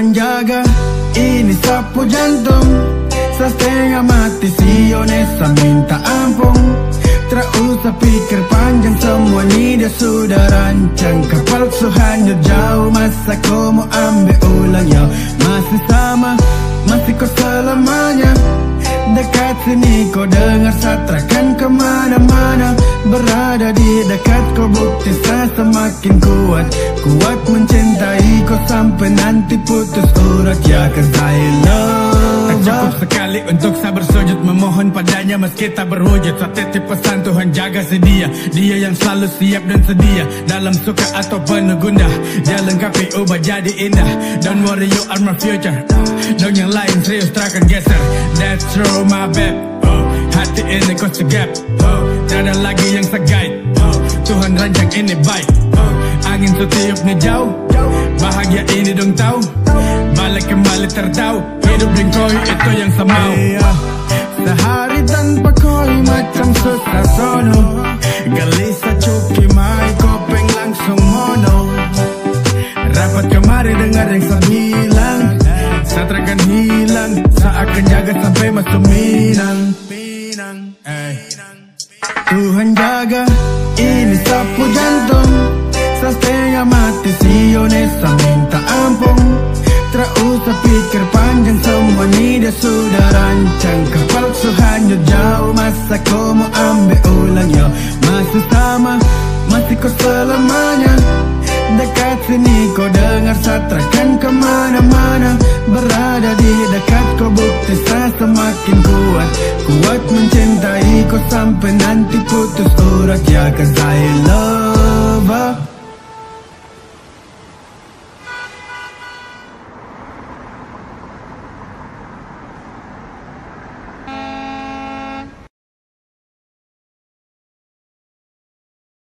Tuhan jaga ini sapu jantung. Setengah mati si Onesa minta ampun. Tak usah pikir panjang semua ni dia sudah rancang. Kapal su hanya jauh masa kau mau ambil ulang? Ya Masih sama, masih kau selamanya. Dekat sini kau dengar satrakan kemana-mana Berada di dekat kau bukti saya semakin kuat. Kuat mencintai kau sampai nanti putus urat. Ya kan saya love. Tak cukup sekali untuk saya bersujud. Memohon padanya meski tak berwujud. Saya titip pesan Tuhan jaga sedia. Dia yang selalu siap dan sedia. Dalam suka atau penuh gundah Dia lengkapi ubah jadi indah. Don't worry you are my future. Daun yang lain serius terakan geser. That's true my babe. Oh, Hati ini kau segap. Oh, Tiada lagi yang seguide oh, Tuhan rancang ini baik. Oh, Angin tu tiup ni jauh. Bahagia ini dong tahu. Balik kembali tertahu. Hidup dan koi itu yang semau. Sehari tanpa koi macam susah sono. Gelisah cuki mai kopeng langsung mono. Rapat kemari dengar yang sembilan Satrakan hilang Seakan jaga sampai masuk Minang. Tuhan jaga Ini sapu jantung. Setengah mati si Yonesa minta ampun. Tak usah pikir panjang Semua ni dia sudah rancang. Kapal su hanya jauh Masa kau mau ambil ulang ya Masih sama Masih kau selamanya. Dekat sini kau dengar satrakan kemana-mana. Berada di dekat kau bukti saya semakin kuat. Kuat mencintai kau sampai nanti putus urat Ya kan saya love